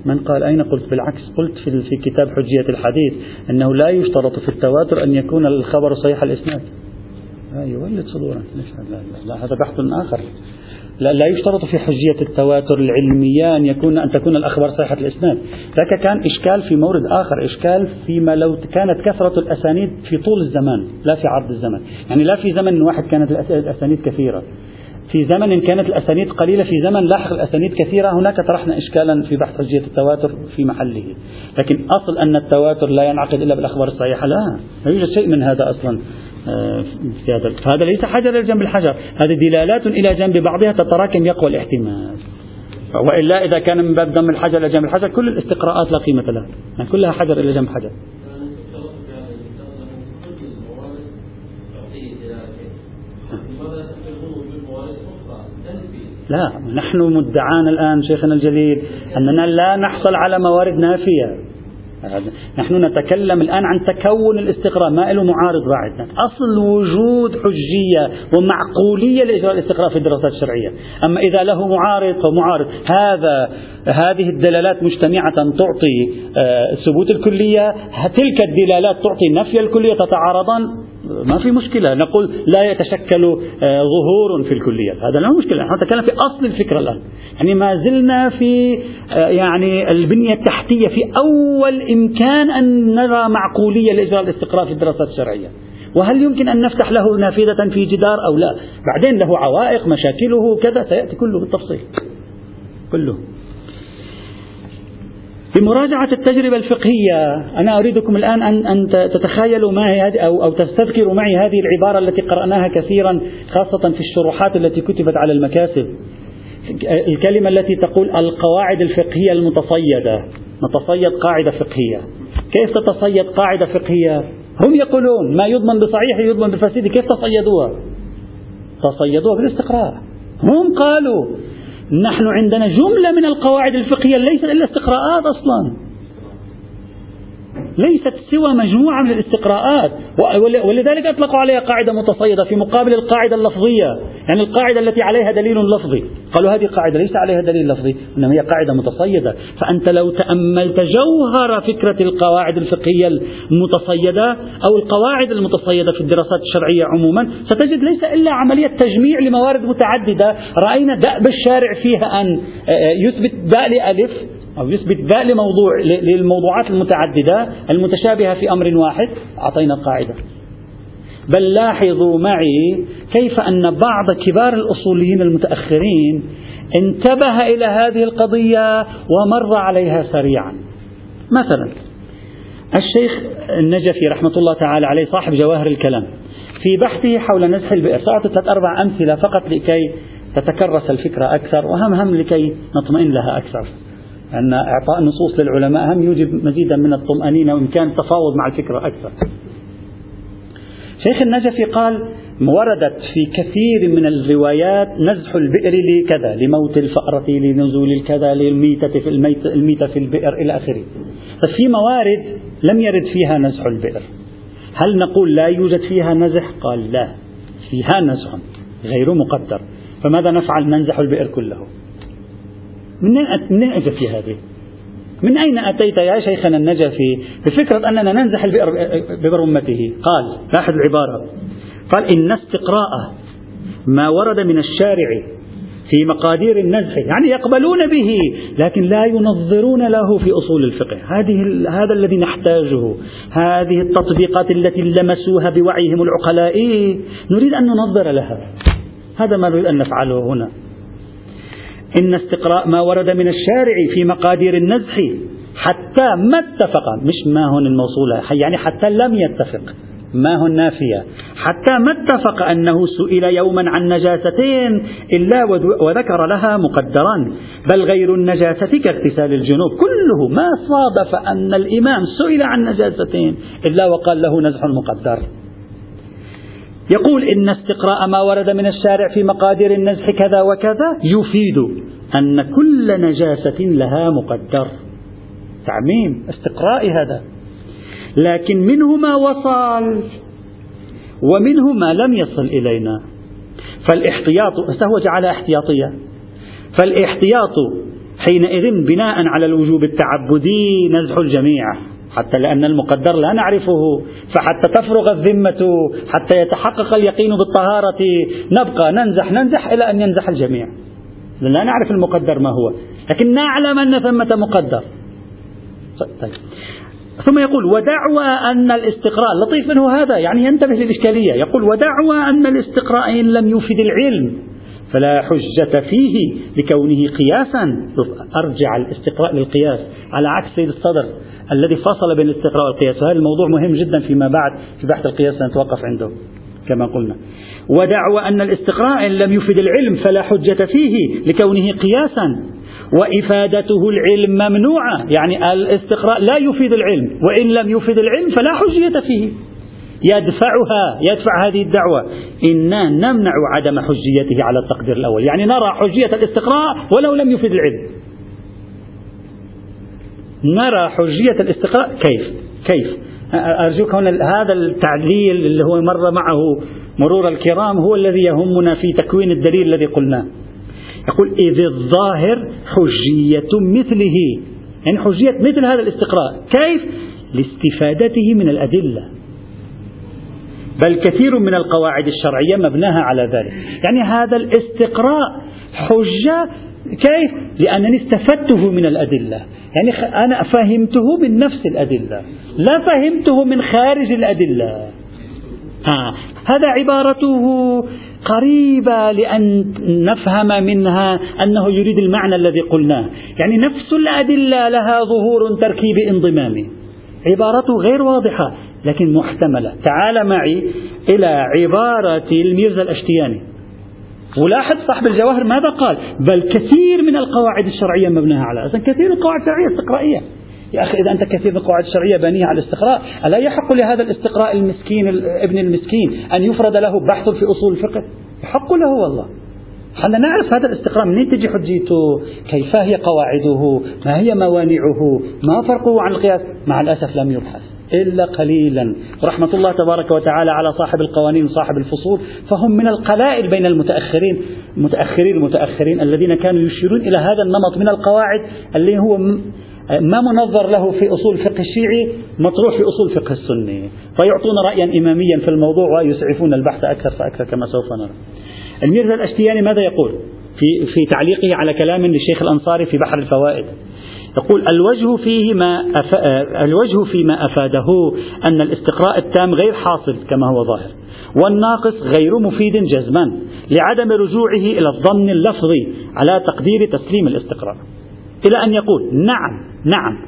من قال أين قلت؟ بالعكس قلت في, في كتاب حجية الحديث أنه لا يشترط في التواتر أن يكون الخبر صحيح الإسناد. يولد صدورا. لا, لا, لا هذا بحث آخر. لا, لا يشترط في حجية التواتر العلمية أن يكون أن تكون الأخبار صحيحة الإسناد. ذاك كان إشكال في مورد آخر إشكال فيما لو كانت كثرة الأسانيد في طول الزمان لا في عرض الزمن. يعني لا في زمن واحد كانت الأسانيد كثيرة. في زمن كانت الأسانيد قليلة في زمن لاحق الأسانيد كثيرة هناك طرحنا إشكالا في بحث حجية التواتر في محله. لكن أصل أن التواتر لا ينعقد إلا بالأخبار الصحيحة لا لا يوجد شيء من هذا أصلا آه، في هذا فهذا ليس حجر جنب الحجر هذه دلالات إلى جنب بعضها تتراكم يقوى الاحتمال. وإلا إذا كان من باب ضم الحجر إلى جنب الحجر كل الاستقراءات لا قيمة لها يعني كلها حجر إلى جنب حجر. لا نحن مدعانا الآن شيخنا الجليل أننا لا نحصل على موارد نافية. نحن نتكلم الآن عن تكون الاستقراء ما له معارض بعد. أصل وجود حجية ومعقولية لإجراء الاستقراء في الدراسات الشرعية. أما إذا له معارض فمعارض. هذا هذه الدلالات مجتمعة تعطي آه، ثبوت الكلية. تلك الدلالات تعطي نفي الكلية تتعارضان. ما في مشكلة. نقول لا يتشكل آه، ظهور في الكليات هذا لا مشكلة. نحن نتكلم في أصل الفكرة الآن. يعني ما زلنا في آه، يعني البنية التحتية في أول إمكان أن نرى معقولية لإجراء الاستقراء في الدراسات الشرعية. وهل يمكن أن نفتح له نافذة في جدار أو لا؟ بعدين له عوائق مشاكله كذا. سيأتي كله بالتفصيل. كله. بمراجعة التجربة الفقهية أنا أريدكم الآن أن أن تتخيلوا معي أو أو تستذكروا معي هذه العبارة التي قرأناها كثيرا خاصة في الشروحات التي كتبت على المكاسب. الكلمة التي تقول القواعد الفقهية المتصيدة. نتصيد قاعدة فقهية. كيف تتصيد قاعدة فقهية؟ هم يقولون ما يضمن بصحيح يضمن بفاسد كيف تصيدوها؟ تصيدوها بالاستقراء. هم قالوا نحن عندنا جملة من القواعد الفقهية ليست إلا استقراءات أصلا. ليست سوى مجموعة من الاستقراءات. ولذلك أطلقوا عليها قاعدة متصيدة في مقابل القاعدة اللفظية. يعني القاعدة التي عليها دليل لفظي. قالوا هذه قاعدة ليس عليها دليل لفظي إنما هي قاعدة متصيدة. فأنت لو تأملت جوهر فكرة القواعد الفقهية المتصيدة أو القواعد المتصيدة في الدراسات الشرعية عموما ستجد ليس إلا عملية تجميع لموارد متعددة. رأينا دأب الشارع فيها أن آه، آه، يثبت باء لألف أو يثبت باء لموضوع للموضوعات المتعددة المتشابهة في أمر واحد أعطينا قاعدة. بل لاحظوا معي كيف أن بعض كبار الأصوليين المتأخرين انتبه إلى هذه القضية ومر عليها سريعا. مثلا الشيخ النجفي رحمة الله تعالى عليه صاحب جواهر الكلام في بحثه حول نزح البئر سأعطي ثلاث أربع أمثلة فقط لكي تتكرس الفكرة أكثر وهم هم لكي نطمئن لها أكثر. أن إعطاء نصوص للعلماء هم يوجب مزيدا من الطمأنينة وإمكان التفاوض مع الفكرة أكثر. شيخ النجفي قال وردت في كثير من الروايات نزح البئر لكذا لموت الفأرة لنزول الكذا للميتة في الميت الميتة في البئر إلى آخره. ففي موارد لم يرد فيها نزح البئر. هل نقول لا يوجد فيها نزح؟ قال لا فيها نزح غير مقدر فماذا نفعل؟ ننزح البئر كله. من أين أجت هذه؟ من أين أتيت يا شيخنا النجفي بفكرة أننا ننزح البئر برمته قال لاحظ العبارة. قال إن استقراء ما ورد من الشارع في مقادير النزح يعني يقبلون به لكن لا ينظرون له في أصول الفقه. هذه هذا الذي نحتاجه. هذه التطبيقات التي لمسوها بوعيهم العقلاء. نريد أن ننظر لها. هذا ما نريد أن نفعله هنا. إن استقراء ما ورد من الشارع في مقادير النزح حتى ما اتفق مش ما هون الموصولة يعني حتى لم يتفق ما هو النافية حتى ما اتفق أنه سئل يوما عن نجاستين إلا وذكر لها مقدرا بل غير النجاسة كاغتسال الجنوب كله ما صادف أن الإمام سئل عن نجاستين إلا وقال له نزح مقدر. يقول إن استقراء ما ورد من الشارع في مقادير النزح كذا وكذا يفيد أن كل نجاسة لها مقدر. تعميم استقراء هذا. لكن منه ما وصل ومنه ما لم يصل إلينا. فالاحتياط هو جعل احتياطية. فالاحتياط حينئذ بناء على الوجوب التعبدي نزح الجميع. حتى لأن المقدر لا نعرفه. فحتى تفرغ الذمة حتى يتحقق اليقين بالطهارة نبقى ننزح ننزح إلى أن ينزح الجميع. لا نعرف المقدر ما هو لكن نعلم أن ثمة مقدر. طيب. ثم يقول ودعوى أن الاستقراء. لطيف منه هذا يعني ينتبه للإشكالية. يقول ودعوى أن الاستقراء إن لم يفد العلم فلا حجة فيه لكونه قياسا. أرجع الاستقراء للقياس على عكس الصدر. الذي فصل بين الاستقراء والقياس. وهذا الموضوع مهم جدا فيما بعد في بحث القياس سنتوقف عنده كما قلنا. ودعوى أن الاستقراء إن لم يفد العلم فلا حجة فيه لكونه قياسا. وإفادته العلم ممنوعة يعني الاستقراء لا يفيد العلم وإن لم يفيد العلم فلا حجية فيه. يدفعها يدفع هذه الدعوة. إنا نمنع عدم حجيته على التقدير الأول. يعني نرى حجية الاستقراء ولو لم يفيد العلم. نرى حجية الاستقراء كيف؟ كيف؟ أرجوك هنا هذا التعليل اللي هو مر معه مرور الكرام هو الذي يهمنا في تكوين الدليل الذي قلناه. يقول إذ الظاهر حجية مثله يعني حجية مثل هذا الاستقراء كيف؟ لاستفادته من الأدلة. بل كثير من القواعد الشرعية مبناها على ذلك. يعني هذا الاستقراء حجة كيف؟ لأنني استفدته من الأدلة. يعني أنا فهمته من نفس الأدلة. لا فهمته من خارج الأدلة. آه. هذا عبارته قريبة لأن نفهم منها أنه يريد المعنى الذي قلناه. يعني نفس الأدلة لها ظهور تركيبي انضمامي. عبارته غير واضحة لكن محتملة. تعال معي إلى عبارة الميرزا الأشتياني. ولاحظ صاحب الجواهر ماذا قال؟ بل كثير من القواعد الشرعية مبناها على أصلا كثير من القواعد الشرعية استقرائية. يا أخي إذا أنت كثير من القواعد الشرعية بانية على الاستقراء ألا يحق لهذا الاستقراء المسكين ابن المسكين أن يفرد له بحث في أصول الفقه؟ يحق له والله. حنا نعرف هذا الاستقراء منين تجي حجيته؟ كيف هي قواعده؟ ما هي موانعه؟ ما فرقه عن القياس؟ مع الأسف لم يبحث. إلا قليلا. رحمة الله تبارك وتعالى على صاحب القوانين وصاحب الفصول. فهم من القلائل بين المتأخرين متأخرين المتأخرين الذين كانوا يشيرون إلى هذا النمط من القواعد اللي هو ما منظر له في أصول فقه الشيعي مطروح في أصول فقه السني. فيعطون رأيا إماميا في الموضوع ويسعفون البحث أكثر فأكثر كما سوف نرى. الميرزا الأشتياني ماذا يقول؟ في, في تعليقه على كلام للشيخ الأنصاري في بحر الفوائد. يقول الوجه فيه ما أف... الوجه فيما أفاده أن الاستقراء التام غير حاصل كما هو ظاهر والناقص غير مفيد جزما لعدم رجوعه إلى الظن اللفظي على تقدير تسليم الاستقراء. إلى أن يقول نعم نعم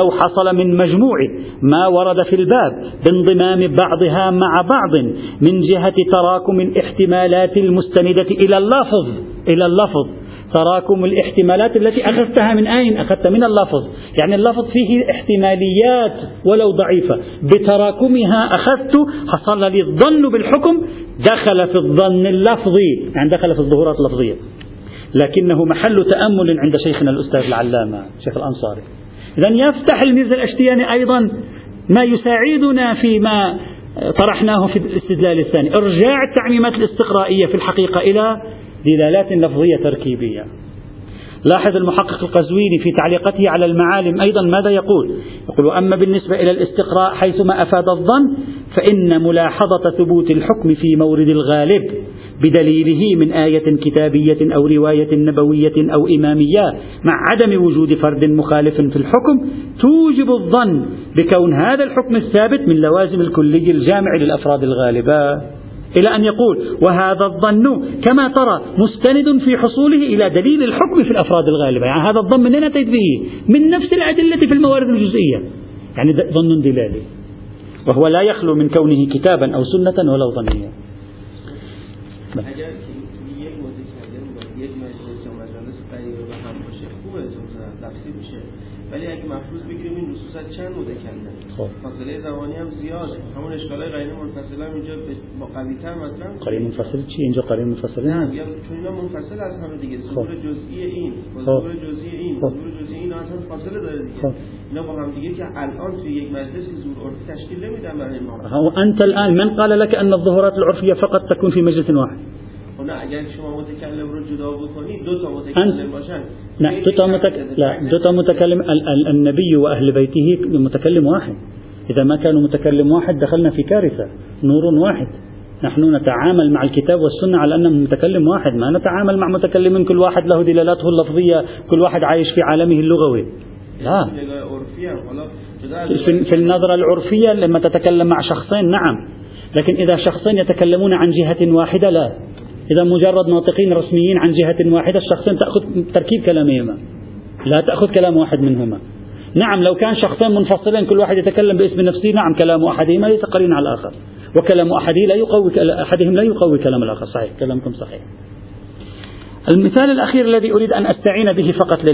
لو حصل من مجموع ما ورد في الباب بانضمام بعضها مع بعض من جهة تراكم الاحتمالات المستندة إلى اللفظ إلى اللفظ. تراكم الاحتمالات التي أخذتها من أين؟ أخذت من اللفظ. يعني اللفظ فيه احتماليات ولو ضعيفة. بتراكمها أخذت حصل لي الظن بالحكم دخل في الظن اللفظي. يعني دخل في الظهورات اللفظية. لكنه محل تأمل عند شيخنا الأستاذ العلامة شيخ الأنصاري. إذا يفتح الميرزا الأشتياني أيضا ما يساعدنا فيما طرحناه في الاستدلال الثاني. إرجاع التعميمات الاستقرائية في الحقيقة إلى دلالات لفظية تركيبية. لاحظ المحقق القزويني في تعليقته على المعالم أيضا ماذا يقول؟ يقول وأما بالنسبة إلى الاستقراء حيثما أفاد الظن فإن ملاحظة ثبوت الحكم في مورد الغالب بدليله من آية كتابية أو رواية نبوية أو إمامية مع عدم وجود فرد مخالف في الحكم توجب الظن بكون هذا الحكم الثابت من لوازم الكلي الجامع للأفراد الغالبة. إلى أن يقول وهذا الظن كما ترى مستند في حصوله إلى دليل الحكم في الأفراد الغالبة. يعني هذا الظن من أين أتيت به؟ من نفس الأدلة في الموارد الجزئية. يعني ظن دلالي. وهو لا يخلو من كونه كتابا أو سنة ولو ظنيا. ولی اگه مفروض بگیریم این چند خب. فاصله زمانی هم زیاده. همون اشکالای قرینه منفصل هم اینجا با قوی تر مثلا قرینه منفصل چی؟ اینجا قرینه منفصل نه چون اینا منفصل از همه دیگه. ظهور. جزئی این. ظهور جزئی این ظهور جزئی این أصلا فاصله داره دیگه. اینا با هم دیگه که الان توی یک مجلس ظهور عرفی تشکیل نمیدن برای ما. انت الآن من قال لك أن الظهورات العرفية فقط تكون في مجلس واحد. خب نه اگر شما متکلم رو جدا بکنید دو تا متکلم باشن. لا دو تا متك... لا دو تا متكلم ال... ال... النبي واهل بيته متكلم واحد. اذا ما كانوا متكلم واحد دخلنا في كارثة نور واحد. نحن نتعامل مع الكتاب والسنة على أنه متكلم واحد. ما نتعامل مع متكلم كل واحد له دلالاته اللفظية كل واحد عايش في عالمه اللغوي. لا. في النظرة العرفية لما تتكلم مع شخصين نعم. لكن إذا شخصين يتكلمون عن جهة واحدة لا. إذا مجرد ناطقين رسميين عن جهة واحدة الشخصين تأخذ تركيب كلامهما. لا تأخذ كلام واحد منهما. نعم لو كان شخصين منفصلين كل واحد يتكلم باسم نفسه نعم كلام أحدهما ليس قرين على الآخر. وكلام أحدهم لا يقوي أحدهم لا يقوي كلام الآخر. صحيح كلامكم صحيح. المثال الأخير الذي أريد أن أستعين به فقط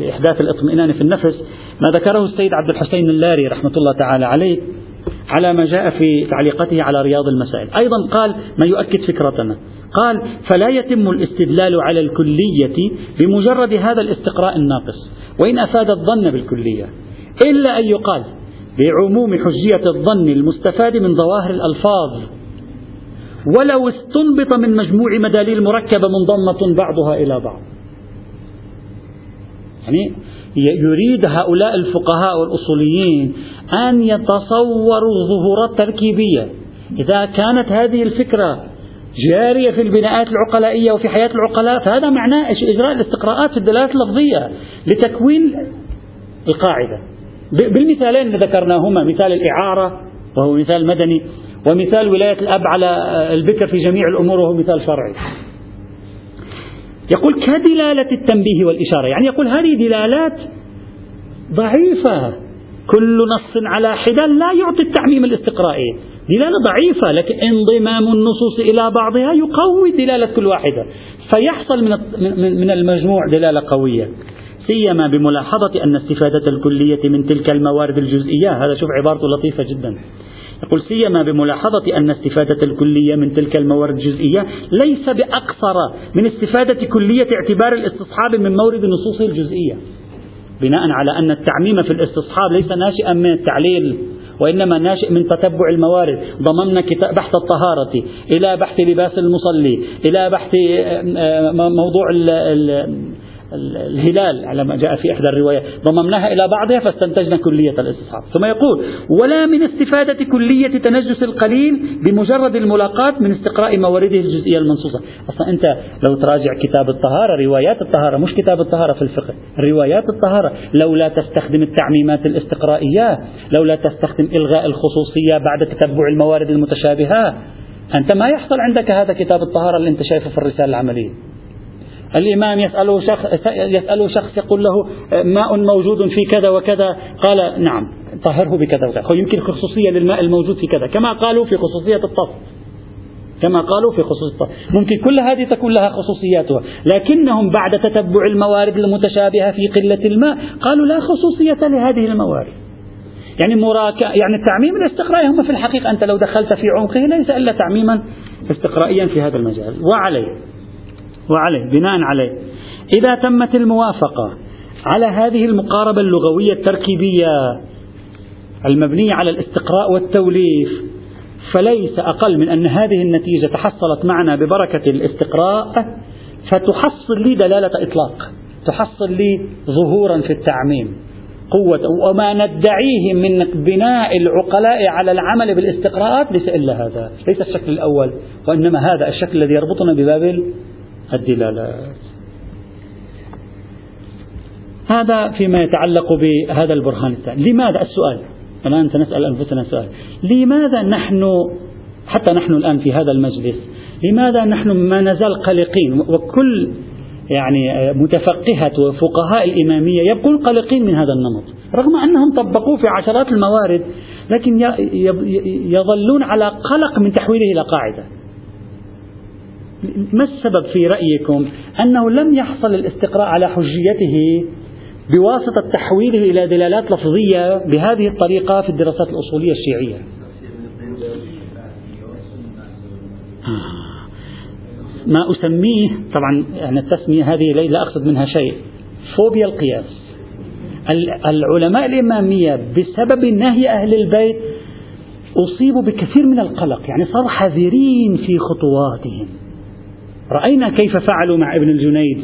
لإحداث الإطمئنان في النفس ما ذكره السيد عبد الحسين اللاري رحمة الله تعالى عليه على ما جاء في تعليقته على رياض المسائل. أيضا قال ما يؤكد فكرتنا. قال فلا يتم الاستدلال على الكلية بمجرد هذا الاستقراء الناقص وإن أفاد الظن بالكلية إلا أن يقال بعموم حجية الظن المستفاد من ظواهر الألفاظ ولو استنبط من مجموع مداليل مركبة منضمة بعضها إلى بعض. يعني يريد هؤلاء الفقهاء والأصوليين أن يتصوروا ظهورات تركيبية إذا كانت هذه الفكرة جارية في البناءات العقلائية وفي حياة العقلاء فهذا معناه إجراء الاستقراءات في الدلالات اللفظية لتكوين القاعدة. بالمثالين اللي ذكرناهما مثال الإعارة وهو مثال مدني ومثال ولاية الأب على البكر في جميع الأمور وهو مثال شرعي. يقول كدلالة التنبيه والإشارة يعني يقول هذه دلالات ضعيفة. كل نص على حدة لا يعطي التعميم الاستقرائي. دلالة ضعيفة لكن انضمام النصوص إلى بعضها يقوي دلالة كل واحدة. فيحصل من من المجموع دلالة قوية. سيما بملاحظة أن استفادة الكلية من تلك الموارد الجزئية هذا شوف عبارته لطيفة جدا. يقول سيما بملاحظة أن استفادة الكلية من تلك الموارد الجزئية ليس بأقصر من استفادة كلية اعتبار الاستصحاب من مورد نصوصه الجزئية. بناء على أن التعميم في الاستصحاب ليس ناشئا من التعليل وإنما ناشئ من تتبع الموارد. ضممنا بحث الطهارة إلى بحث لباس المصلي إلى بحث آه، آه، موضوع الهلال على ما جاء في إحدى الروايات ضممناها إلى بعضها فاستنتجنا كلية الاستصحاب. ثم يقول ولا من استفادة كلية تنجس القليل بمجرد الملاقاة من استقراء موارده الجزئية المنصوصة. أصلا أنت لو تراجع كتاب الطهارة روايات الطهارة مش كتاب الطهارة في الفقه روايات الطهارة لولا تستخدم التعميمات الاستقرائية لولا تستخدم إلغاء الخصوصية بعد تتبع الموارد المتشابهة أنت ما يحصل عندك هذا كتاب الطهارة اللي أنت شايفه في الرسالة العملية. الإمام يسأله شخص, يسأله شخص يقول له ماء موجود في كذا وكذا. قال نعم طهره بكذا وكذا. يمكن خصوصية للماء الموجود في كذا كما قالوا في خصوصية الطفل كما قالوا في خصوص الطهر. ممكن كل هذه تكون لها خصوصياتها لكنهم بعد تتبع الموارد المتشابهة في قلة الماء قالوا لا خصوصية لهذه الموارد. يعني مراك يعني التعميم الاستقرائي هم في الحقيقة أنت لو دخلت في عمقه ليس إلا تعميما استقرائيا في هذا المجال. وعليه. وعليه بناء عليه. إذا تمت الموافقة على هذه المقاربة اللغوية التركيبية المبنية على الاستقراء والتوليف فليس أقل من أن هذه النتيجة تحصلت معنا ببركة الاستقراء فتحصل لي دلالة إطلاق تحصل لي ظهورا في التعميم قوة وما ندعيه من بناء العقلاء على العمل بالاستقراءات ليس إلا هذا ليس الشكل الأول وإنما هذا الشكل الذي يربطنا بباب الدلالات هذا فيما يتعلق بهذا البرهان الثاني لماذا؟ السؤال. الآن سنسأل أنفسنا سؤال. لماذا نحن حتى نحن الآن في هذا المجلس لماذا نحن ما نزال قلقين؟ وكل يعني متفقهة وفقهاء الإمامية يبقون قلقين من هذا النمط رغم أنهم طبقوه في عشرات الموارد لكن يظلون على قلق من تحويله إلى قاعدة. ما السبب في رأيكم أنه لم يحصل الاستقراء على حجيته بواسطة تحويله إلى دلالات لفظية بهذه الطريقة في الدراسات الأصولية الشيعية؟ ما أسميه طبعا يعني التسمية هذه لا أقصد منها شيء فوبيا القياس. العلماء الإمامية بسبب نهي أهل البيت أصيبوا بكثير من القلق يعني صاروا حذرين في خطواتهم. رأينا كيف فعلوا مع ابن الجنيد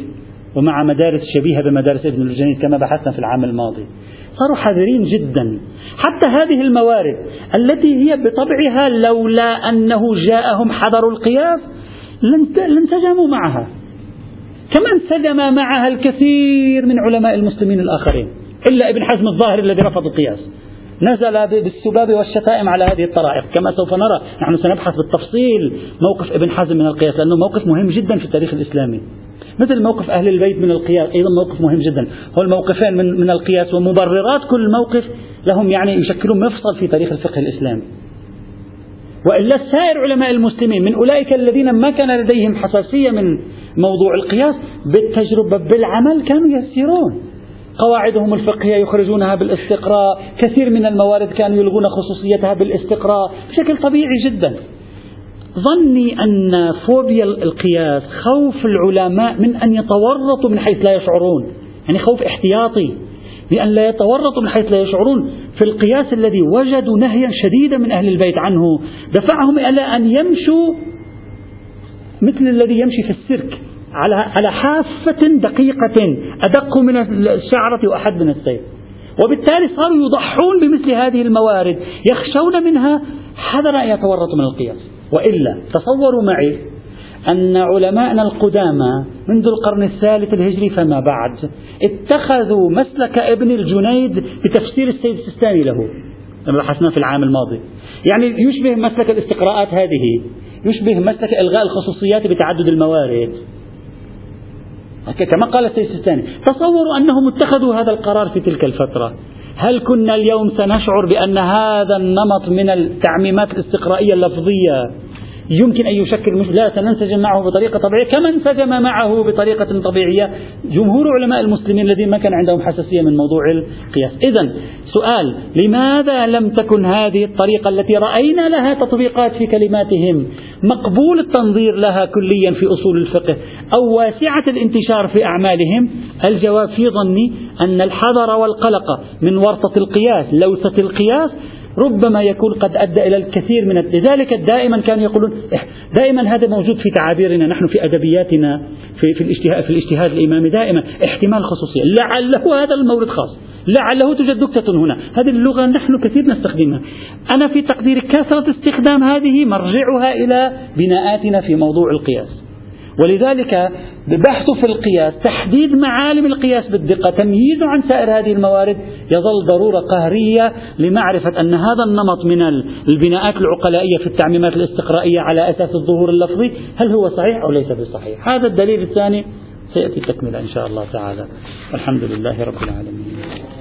ومع مدارس شبيهة بمدارس ابن الجنيد كما بحثنا في العام الماضي. صاروا حذرين جدا. حتى هذه الموارد التي هي بطبعها لولا أنه جاءهم حذر القياس لانسجموا معها. كما انسجم معها الكثير من علماء المسلمين الآخرين؟ إلا ابن حزم الظاهر الذي رفض القياس. نزل بالسباب والشتائم على هذه الطرائق كما سوف نرى نحن سنبحث بالتفصيل موقف ابن حزم من القياس لأنه موقف مهم جدا في التاريخ الإسلامي. مثل موقف أهل البيت من القياس أيضا موقف مهم جدا. هو الموقفين من, من القياس ومبررات كل موقف لهم يعني يشكلون مفصل في تاريخ الفقه الإسلامي. وإلا سائر علماء المسلمين من أولئك الذين ما كان لديهم حساسية من موضوع القياس بالتجربة بالعمل كانوا يسيرون. قواعدهم الفقهية يخرجونها بالاستقراء. كثير من الموارد كانوا يلغون خصوصيتها بالاستقراء بشكل طبيعي جدا. ظني أن فوبيا القياس خوف العلماء من أن يتورطوا من حيث لا يشعرون. يعني خوف احتياطي لأن لا يتورطوا من حيث لا يشعرون. في القياس الذي وجدوا نهيا شديدا من أهل البيت عنه دفعهم إلى أن يمشوا مثل الذي يمشي في السيرك. على على حافة دقيقة أدق من الشعرة وأحد من السيف. وبالتالي صاروا يضحون بمثل هذه الموارد يخشون منها حذر أن يتورطوا من القياس. وإلا تصوروا معي أن علماءنا القدامى منذ القرن الثالث الهجري فما بعد اتخذوا مسلك ابن الجنيد بتفسير السيد السيستاني له. بحثنا في العام الماضي. يعني يشبه مسلك الاستقراءات هذه يشبه مسلك إلغاء الخصوصيات بتعدد الموارد. كما قال السيد السيستاني تصوروا أنهم اتخذوا هذا القرار في تلك الفترة. هل كنا اليوم سنشعر بأن هذا النمط من التعميمات الاستقرائية اللفظية يمكن أن يشكل مش لا سننسجم معه بطريقة طبيعية كما انسجم معه بطريقة طبيعية. جمهور علماء المسلمين الذين ما كان عندهم حساسية من موضوع القياس. إذا سؤال لماذا لم تكن هذه الطريقة التي رأينا لها تطبيقات في كلماتهم؟ مقبول التنظير لها كليا في أصول الفقه. أو واسعة الانتشار في أعمالهم الجواب في ظني أن الحذر والقلق من ورطة القياس لوثة القياس ربما يكون قد أدى إلى الكثير من لذلك دائما كانوا يقولون دائما هذا موجود في تعابيرنا نحن في أدبياتنا في في الاجتهاد في الاجتهاد الإمامي دائما احتمال خصوصية. لعله هذا المورد خاص لعله توجد نكتة هنا. هذه اللغة نحن كثير نستخدمها. أنا في تقدير كثرة استخدام هذه مرجعها إلى بناءاتنا في موضوع القياس. ولذلك بحث في القياس تحديد معالم القياس بالدقة تمييزه عن سائر هذه الموارد يظل ضرورة قهرية لمعرفة أن هذا النمط من البناءات العقلائية في التعميمات الاستقرائية على أساس الظهور اللفظي هل هو صحيح أو ليس بصحيح؟ هذا الدليل الثاني سيأتي تكملة إن شاء الله تعالى. والحمد لله رب العالمين.